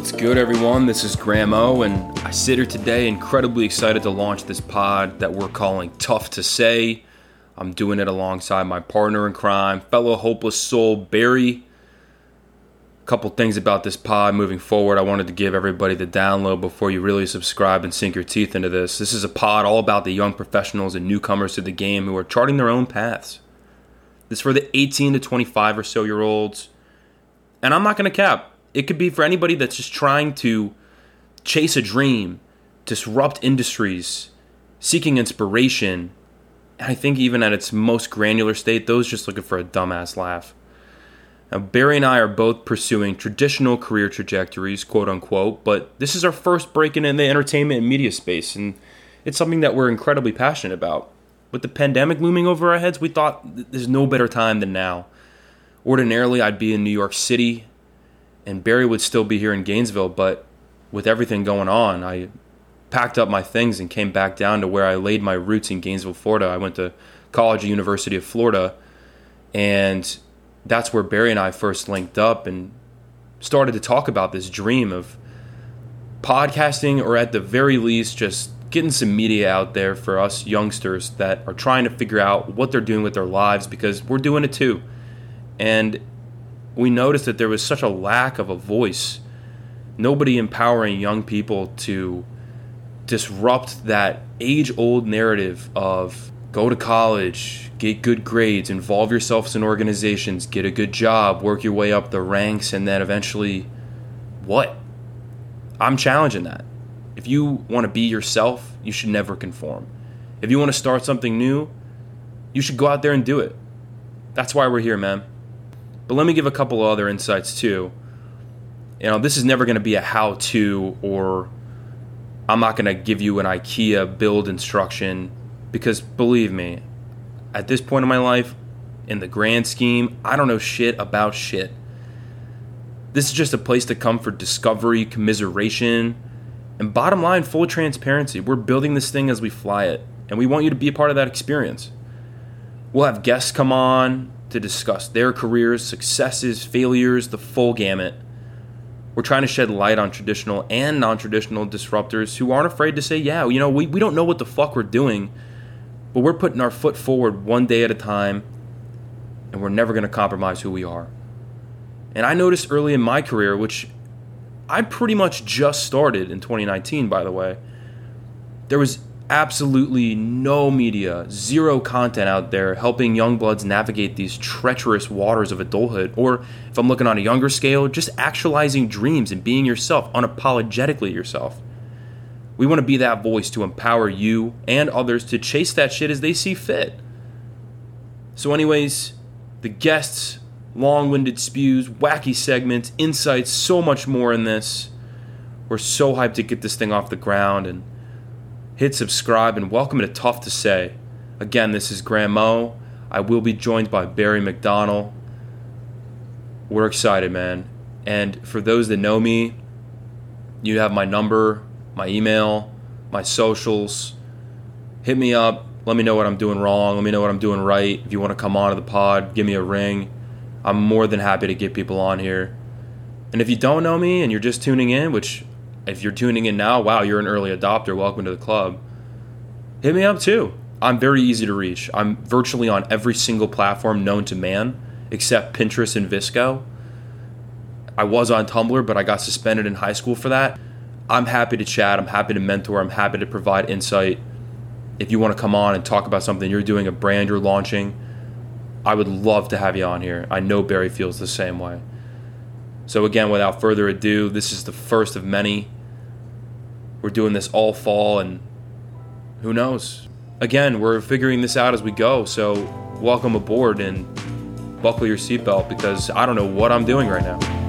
What's good, everyone? This is Graham O, and I sit here today incredibly excited to launch this pod that we're calling Tough to Say. I'm doing it alongside my partner in crime, fellow hopeless soul, Barry. A couple things about this pod moving forward. I wanted to give everybody the download before you really subscribe and sink your teeth into this. This is a pod all about the young professionals and newcomers to the game who are charting their own paths. This is for the 18 to 25 or so year olds. And I'm not going to cap it could be for anybody that's just trying to chase a dream, disrupt industries, seeking inspiration. I think even at its most granular state, those just looking for a dumbass laugh. Now, Barry and I are both pursuing traditional career trajectories, quote unquote, but this is our first break in the entertainment and media space, and it's something that we're incredibly passionate about. With the pandemic looming over our heads, we thought there's no better time than now. Ordinarily, I'd be in New York City and Barry would still be here in Gainesville, but with everything going on, I packed up my things and came back down to where I laid my roots in Gainesville, Florida. I went to college at University of Florida, and that's where Barry and I first linked up and started to talk about this dream of podcasting, or at the very least, just getting some media out there for us youngsters that are trying to figure out what they're doing with their lives because we're doing it too. And we noticed that there was such a lack of a voice, nobody empowering young people to disrupt that age old narrative of go to college, get good grades, involve yourselves in organizations, get a good job, work your way up the ranks, and then eventually what? I'm challenging that. If you want to be yourself, you should never conform. If you want to start something new, you should go out there and do it. That's why we're here, man. But let me give a couple other insights too. You know, this is never going to be a how to or I'm not going to give you an IKEA build instruction because believe me, at this point in my life, in the grand scheme, I don't know shit about shit. This is just a place to come for discovery, commiseration, and bottom line, full transparency. We're building this thing as we fly it, and we want you to be a part of that experience. We'll have guests come on, to discuss their careers, successes, failures, the full gamut. We're trying to shed light on traditional and non traditional disruptors who aren't afraid to say, yeah, you know, we, we don't know what the fuck we're doing, but we're putting our foot forward one day at a time, and we're never going to compromise who we are. And I noticed early in my career, which I pretty much just started in 2019, by the way, there was absolutely no media, zero content out there helping young bloods navigate these treacherous waters of adulthood. Or if I'm looking on a younger scale, just actualizing dreams and being yourself, unapologetically yourself. We want to be that voice to empower you and others to chase that shit as they see fit. So, anyways, the guests, long winded spews, wacky segments, insights, so much more in this. We're so hyped to get this thing off the ground and hit subscribe, and welcome to Tough to Say. Again, this is Graham Mo. I will be joined by Barry McDonald. We're excited, man. And for those that know me, you have my number, my email, my socials. Hit me up. Let me know what I'm doing wrong. Let me know what I'm doing right. If you want to come on to the pod, give me a ring. I'm more than happy to get people on here. And if you don't know me and you're just tuning in, which if you're tuning in now, wow, you're an early adopter. Welcome to the club. Hit me up too. I'm very easy to reach. I'm virtually on every single platform known to man except Pinterest and VSCO. I was on Tumblr, but I got suspended in high school for that. I'm happy to chat. I'm happy to mentor. I'm happy to provide insight. If you want to come on and talk about something you're doing, a brand you're launching, I would love to have you on here. I know Barry feels the same way. So, again, without further ado, this is the first of many. We're doing this all fall, and who knows? Again, we're figuring this out as we go. So, welcome aboard and buckle your seatbelt because I don't know what I'm doing right now.